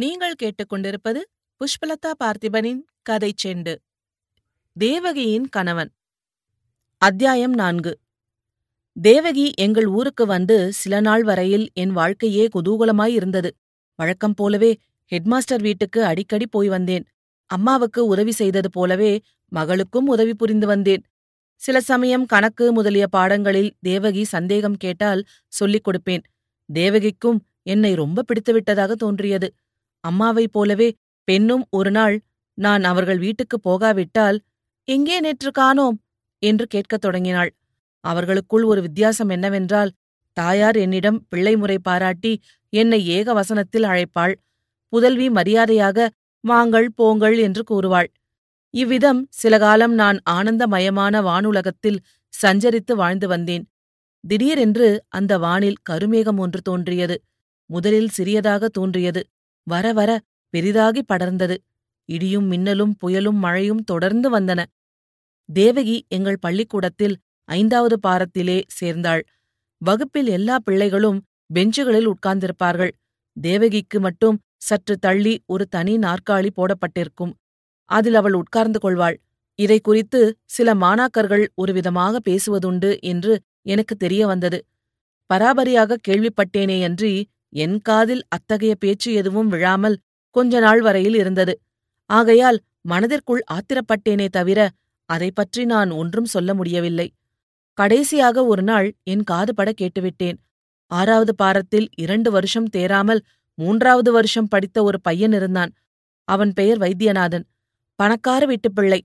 நீங்கள் கேட்டுக்கொண்டிருப்பது புஷ்பலதா பார்த்திபனின் கதை செண்டு. தேவகியின் கணவன். அத்தியாயம் நான்கு. தேவகி எங்கள் ஊருக்கு வந்து சில நாள் வரையில் என் வாழ்க்கையே குதூகலமாய் இருந்தது. வழக்கம் போலவே ஹெட்மாஸ்டர் வீட்டுக்கு அடிக்கடி போய் வந்தேன். அம்மாவுக்கு உதவி செய்தது போலவே மகளுக்கும் உதவி புரிந்து வந்தேன். சில சமயம் கணக்கு முதலிய பாடங்களில் தேவகி சந்தேகம் கேட்டால் சொல்லிக் கொடுப்பேன். தேவகிக்கும் என்னை ரொம்ப பிடித்துவிட்டதாக தோன்றியது. அம்மாவைப் போலவே பெண்ணும் ஒருநாள் நான் அவர்கள் வீட்டுக்குப் போகாவிட்டால் எங்கே நேற்று காணோம்? என்று கேட்கத் தொடங்கினாள். அவர்களுக்குள் ஒரு வித்தியாசம் என்னவென்றால் தாயார் என்னிடம் பிள்ளை முறை பாராட்டி என்னை ஏக வசனத்தில் அழைப்பாள். புதல்வி மரியாதையாக வாங்கள் போங்கள் என்று கூறுவாள். இவ்விதம் சில காலம் நான் ஆனந்தமயமான வானுலகத்தில் சஞ்சரித்து வாழ்ந்து வந்தேன். திடீரென்று அந்த வானில் கருமேகம் ஒன்று தோன்றியது. முதலில் சிறியதாக தோன்றியது. வர வர பெரிதாகி படர்ந்தது. இடியும் மின்னலும் புயலும் மழையும் தொடர்ந்து வந்தன. தேவகி எங்கள் பள்ளிக்கூடத்தில் ஐந்தாவது பாரத்திலே சேர்ந்தாள். வகுப்பில் எல்லா பிள்ளைகளும் பெஞ்சுகளில் உட்கார்ந்திருப்பார்கள். தேவகிக்கு மட்டும் சற்று தள்ளி ஒரு தனி நாற்காலி போடப்பட்டிருக்கும். அதில் அவள் உட்கார்ந்து கொள்வாள். இதை குறித்து சில மாணாக்கர்கள் ஒருவிதமாக பேசுவதுண்டு என்று எனக்கு தெரிய வந்தது. பராபரியாக கேள்விப்பட்டேனேயன்றி என் காதில் அத்தகைய பேச்சு எதுவும் விழாமல் கொஞ்ச நாள் வரையில் இருந்தது. ஆகையால் மனதிற்குள் ஆத்திரப்பட்டேனே தவிர அதை பற்றி நான் ஒன்றும் சொல்ல முடியவில்லை. கடைசியாக ஒரு நாள் என் காதுபட கேட்டுவிட்டேன். ஆறாவது பாரத்தில் இரண்டு வருஷம் தேராமல் மூன்றாவது வருஷம் படித்த ஒரு பையன் இருந்தான். அவன் பெயர் வைத்தியநாதன். பணக்கார வீட்டுப்பிள்ளை.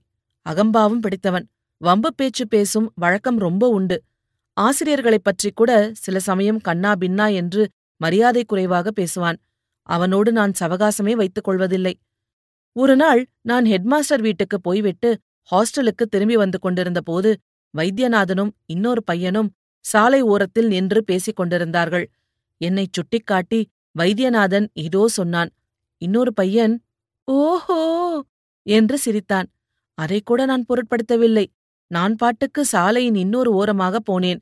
அகம்பாவும் பிடித்தவன். வம்பு பேச்சு பேசும் வழக்கம் ரொம்ப உண்டு. ஆசிரியர்களைப் பற்றி கூட சில சமயம் கண்ணா பின்னா என்று மரியாதை குறைவாக பேசுவான். அவனோடு நான் சவகாசமே வைத்துக் கொள்வதில்லை. ஒரு நாள் நான் ஹெட்மாஸ்டர் வீட்டுக்கு போய்விட்டு ஹாஸ்டலுக்கு திரும்பி வந்து கொண்டிருந்த போது வைத்தியநாதனும் இன்னொரு பையனும் சாலை ஓரத்தில் நின்று பேசிக் கொண்டிருந்தார்கள். என்னைச் சுட்டிக்காட்டி வைத்தியநாதன் இதோ சொன்னான். இன்னொரு பையன் ஓஹோ! என்று சிரித்தான். அதைக்கூட நான் பொருட்படுத்தவில்லை. நான் பாட்டுக்கு சாலையின் இன்னொரு ஓரமாக போனேன்.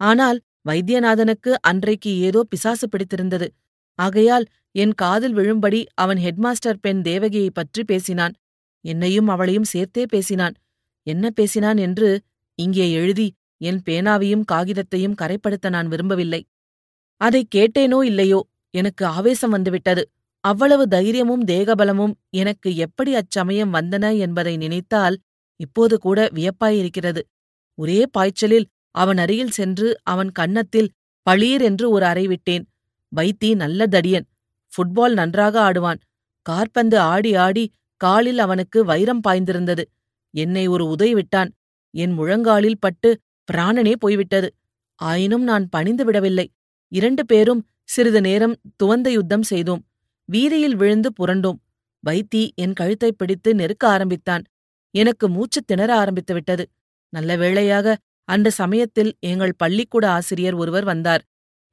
ஆனால் வைத்தியநாதனுக்கு அன்றைக்கு ஏதோ பிசாசு பிடித்திருந்தது. ஆகையால் என் காதில் விழும்படி அவன் ஹெட்மாஸ்டர் பெண் தேவகியைப் பற்றி பேசினான். என்னையும் அவளையும் சேர்த்தே பேசினான். என்ன பேசினான் என்று இங்கே எழுதி என் பேனாவையும் காகிதத்தையும் கரைப்படுத்த நான் விரும்பவில்லை. அதை கேட்டேனோ இல்லையோ? எனக்கு ஆவேசம் வந்துவிட்டது. அவ்வளவு தைரியமும் தேகபலமும் எனக்கு எப்படி அச்சமயம் வந்தன என்பதை நினைத்தால் இப்போது கூட வியப்பாயிருக்கிறது. ஒரே பாய்ச்சலில் அவன் அருகில் சென்று அவன் கன்னத்தில் பளீர் என்று ஒரு அறை விட்டேன். வைத்தி நல்ல தடியன். ஃபுட்பால் நன்றாக ஆடுவான். கார்பந்து ஆடி ஆடி காலில் அவனுக்கு வைரம் பாய்ந்திருந்தது. என்னை ஒரு உதை விட்டான். என் முழங்காலில் பட்டு பிராணனே போய்விட்டது. ஆயினும் நான் பணிந்து விடவில்லை. இரண்டு பேரும் சிறிது நேரம் துவந்த யுத்தம் செய்தோம். வீதியில் விழுந்து புரண்டோம். வைத்தி என் கழுத்தைப் பிடித்து நெருக்க ஆரம்பித்தான். எனக்கு மூச்சு திணற ஆரம்பித்து விட்டது நல்ல வேளையாக அந்த சமயத்தில் எங்கள் பள்ளிக்கூட ஆசிரியர் ஒருவர் வந்தார்.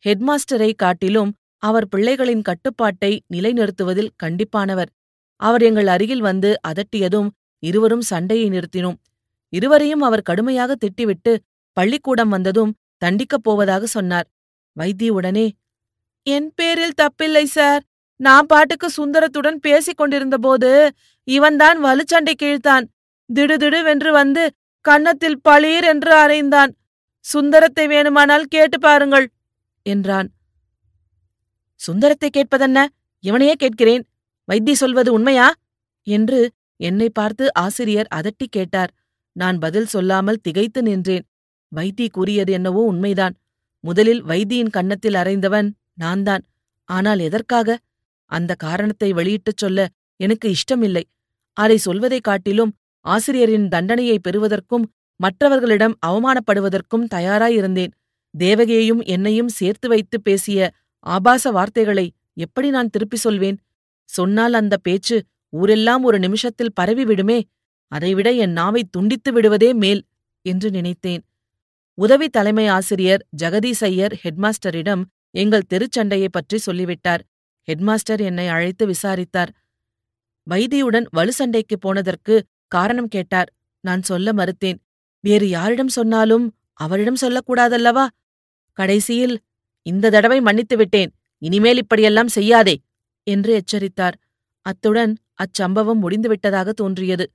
ஹெட்மாஸ்டரை காட்டிலும் அவர் பிள்ளைகளின் கட்டுப்பாட்டை நிலைநிறுத்துவதில் கண்டிப்பானவர். அவர் எங்கள் அருகில் வந்து அதட்டியதும் இருவரும் சண்டையை நிறுத்தினோம். இருவரையும் அவர் கடுமையாக திட்டிவிட்டு பள்ளிக்கூடம் வந்ததும் தண்டிக்கப் போவதாக சொன்னார். வைத்தி உடனே என் பேரில் தப்பில்லை சார். நான் பாட்டுக்கு சுந்தரத்துடன் பேசிக் கொண்டிருந்தபோது இவன்தான் வலுச்சண்டை கிழித்தான். திடுதிடுவென்று வந்து கன்னத்தில் பளீர் என்று அறைந்தான். சுந்தரத்தை வேணுமானால் கேட்டு பாருங்கள் என்றான். சுந்தரத்தை கேட்பதென்ன? இவனையே கேட்கிறேன். வைத்தி சொல்வது உண்மையா? என்று என்னை பார்த்து ஆசிரியர் அதட்டி கேட்டார். நான் பதில் சொல்லாமல் திகைத்து நின்றேன். வைத்தி கூறியது என்னவோ உண்மைதான். முதலில் வைத்தியின் கன்னத்தில் அறைந்தவன் நான்தான். ஆனால் எதற்காக? அந்த காரணத்தை வெளியிட்டுச் சொல்ல எனக்கு இஷ்டமில்லை. அதை சொல்வதைக் காட்டிலும் ஆசிரியரின் தண்டனையை பெறுவதற்கும் மற்றவர்களிடம் அவமானப்படுவதற்கும் தயாராயிருந்தேன். தேவகியையும் என்னையும் சேர்த்து வைத்து பேசிய ஆபாச வார்த்தைகளை எப்படி நான் திருப்பி சொல்வேன்? சொன்னால் அந்த பேச்சு ஊரெல்லாம் ஒரு நிமிஷத்தில் பரவிவிடுமே அதைவிட என் நாவை துண்டித்து விடுவதே மேல் என்று நினைத்தேன். உதவி தலைமை ஆசிரியர் ஜெகதீசையர் ஹெட்மாஸ்டரிடம் எங்கள் தெருச்சண்டையைப் பற்றி சொல்லிவிட்டார். ஹெட்மாஸ்டர் என்னை அழைத்து விசாரித்தார். வைத்தியுடன் வலு சண்டைக்குப் போனதற்கு காரணம் கேட்டார். நான் சொல்ல மறுத்தேன். வேறு யாரிடம் சொன்னாலும் அவரிடம் சொல்லக்கூடாதல்லவா? கடைசியில் இந்த தடவை மன்னித்து விட்டேன். இனிமேல் இப்படியெல்லாம் செய்யாதே என்று எச்சரித்தார். அத்துடன் அச்சம்பவம் முடிந்துவிட்டதாக தோன்றியது.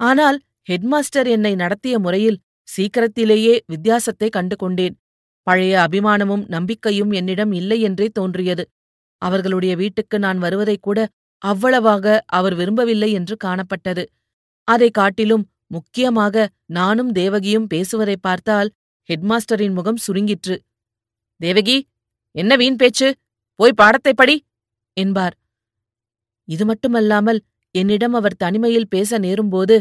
ஆனால் ஹெட்மாஸ்டர் என்னை நடத்திய முறையில் சீக்கிரத்திலேயே வித்தியாசத்தை கண்டு கொண்டேன். பழைய அபிமானமும் நம்பிக்கையும் என்னிடம் இல்லை என்றே தோன்றியது. அவர்களுடைய வீட்டுக்கு நான் வருவதைக் கூட அவ்வளவாக அவர் விரும்பவில்லை என்று காணப்பட்டது. அதைக் காட்டிலும் முக்கியமாக நானும் தேவகியும் பேசுவதைப் பார்த்தால் ஹெட்மாஸ்டரின் முகம் சுருங்கிற்று. தேவகி என்ன வீண் பேச்சு? போய் பாடத்தைப் படி! என்பார். இது மட்டுமல்லாமல் என்னிடம் அவர் தனிமையில் பேச நேரும்போது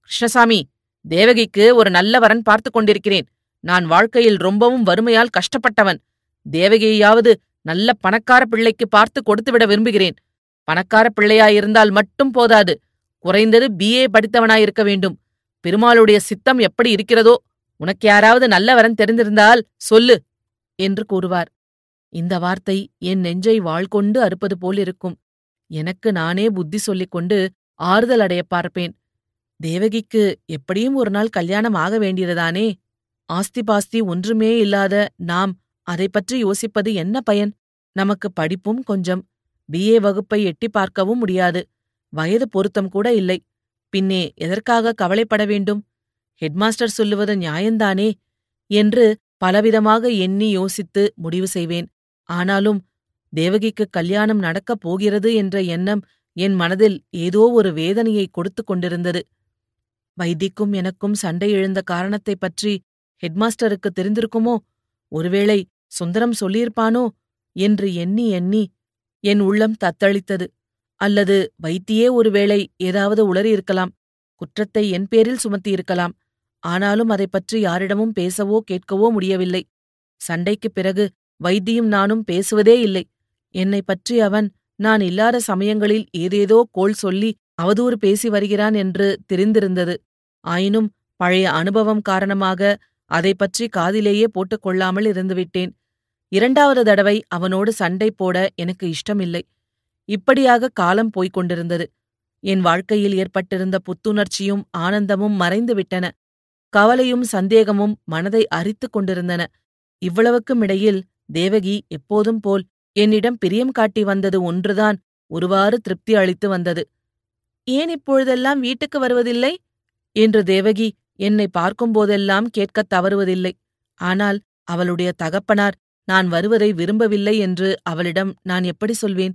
கிருஷ்ணசாமி தேவகிக்கு ஒரு நல்ல வரன் பார்த்துக் கொண்டிருக்கிறேன். நான் வாழ்க்கையில் ரொம்பவும் வறுமையால் கஷ்டப்பட்டவன். தேவகியையாவது நல்ல பணக்கார பிள்ளைக்கு பார்த்து கொடுத்துவிட விரும்புகிறேன். பணக்கார பிள்ளையாயிருந்தால் மட்டும் போதாது. குறைந்தது பிஏ படித்தவனாயிருக்க வேண்டும். பெருமாளுடைய சித்தம் எப்படி இருக்கிறதோ உனக்கு யாராவது நல்லவரன் தெரிந்திருந்தால் சொல்லு என்று கூறுவார். இந்த வார்த்தை என் நெஞ்சை வாள் கொண்டு அறுப்பது போலிருக்கும் எனக்கு நானே புத்தி சொல்லிக் கொண்டு ஆறுதல் அடையப் பார்ப்பேன். தேவகிக்கு எப்படியும் ஒரு நாள் கல்யாணம் ஆக வேண்டியதுதானே? ஆஸ்தி பாஸ்தி ஒன்றுமே இல்லாத நாம் அதைப் பற்றி யோசிப்பது என்ன பயன்? நமக்கு படிப்பும் கொஞ்சம். பிஏ வகுப்பை எட்டி பார்க்கவும் முடியாது. வயது பொருத்தம் கூட இல்லை. பின்னே எதற்காக கவலைப்பட வேண்டும்? ஹெட்மாஸ்டர் சொல்லுவது நியாயந்தானே? என்று பலவிதமாக எண்ணி யோசித்து முடிவு செய்வேன். ஆனாலும் தேவகிக்கு கல்யாணம் நடக்கப் போகிறது என்ற எண்ணம் என் மனதில் ஏதோ ஒரு வேதனையை கொடுத்து கொண்டிருந்தது. வைத்திக்கும் எனக்கும் சண்டை எழுந்த காரணத்தைப் பற்றி ஹெட்மாஸ்டருக்கு தெரிந்திருக்குமோ? ஒருவேளை சுந்தரம் சொல்லியிருப்பானோ? என்று எண்ணி எண்ணி என் உள்ளம் தத்தளித்தது. அல்லது வைத்தியே ஒருவேளை ஏதாவது உளறியிருக்கலாம் குற்றத்தை என் பேரில் சுமத்தியிருக்கலாம் ஆனாலும் அதைப் பற்றி யாரிடமும் பேசவோ கேட்கவோ முடியவில்லை. சண்டைக்குப் பிறகு வைத்தியும் நானும் பேசுவதே இல்லை. என்னைப் பற்றி அவன் நான் இல்லாத சமயங்களில் ஏதேதோ கோள் சொல்லி அவதூறு பேசி வருகிறான் என்று தெரிந்திருந்தது. ஆயினும் பழைய அனுபவம் காரணமாக அதைப் பற்றி காதிலேயே போட்டுக் கொள்ளாமல் இருந்துவிட்டேன். இரண்டாவது தடவை அவனோடு சண்டை போட எனக்கு இஷ்டமில்லை. இப்படியாக காலம் போய்க் கொண்டிருந்தது. என் வாழ்க்கையில் ஏற்பட்டிருந்த புத்துணர்ச்சியும் ஆனந்தமும் மறைந்துவிட்டன. கவலையும் சந்தேகமும் மனதை அரித்துக் கொண்டிருந்தன. இவ்வளவுக்கும் இடையில் தேவகி எப்போதும் போல் என்னிடம் பிரியம் காட்டி வந்தது ஒன்றுதான் ஒருவாறு திருப்தி அளித்து வந்தது. ஏன் இப்பொழுதெல்லாம் வீட்டுக்கு வருவதில்லை? என்று தேவகி என்னை பார்க்கும்போதெல்லாம் கேட்கத் தவறுவதில்லை. ஆனால் அவளுடைய தகப்பனார் நான் வருவதை விரும்பவில்லை என்று அவளிடம் நான் எப்படி சொல்வேன்?